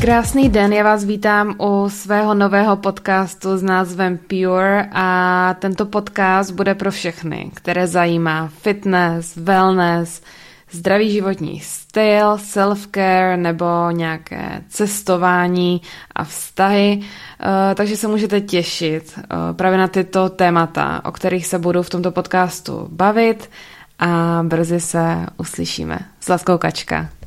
Krásný den, já vás vítám u svého nového podcastu s názvem Pure a tento podcast bude pro všechny, které zajímá fitness, wellness, zdravý životní styl, self-care nebo nějaké cestování a vztahy, eh, takže se můžete těšit eh, právě na tyto témata, o kterých se budu v tomto podcastu bavit a brzy se uslyšíme. S Kačka.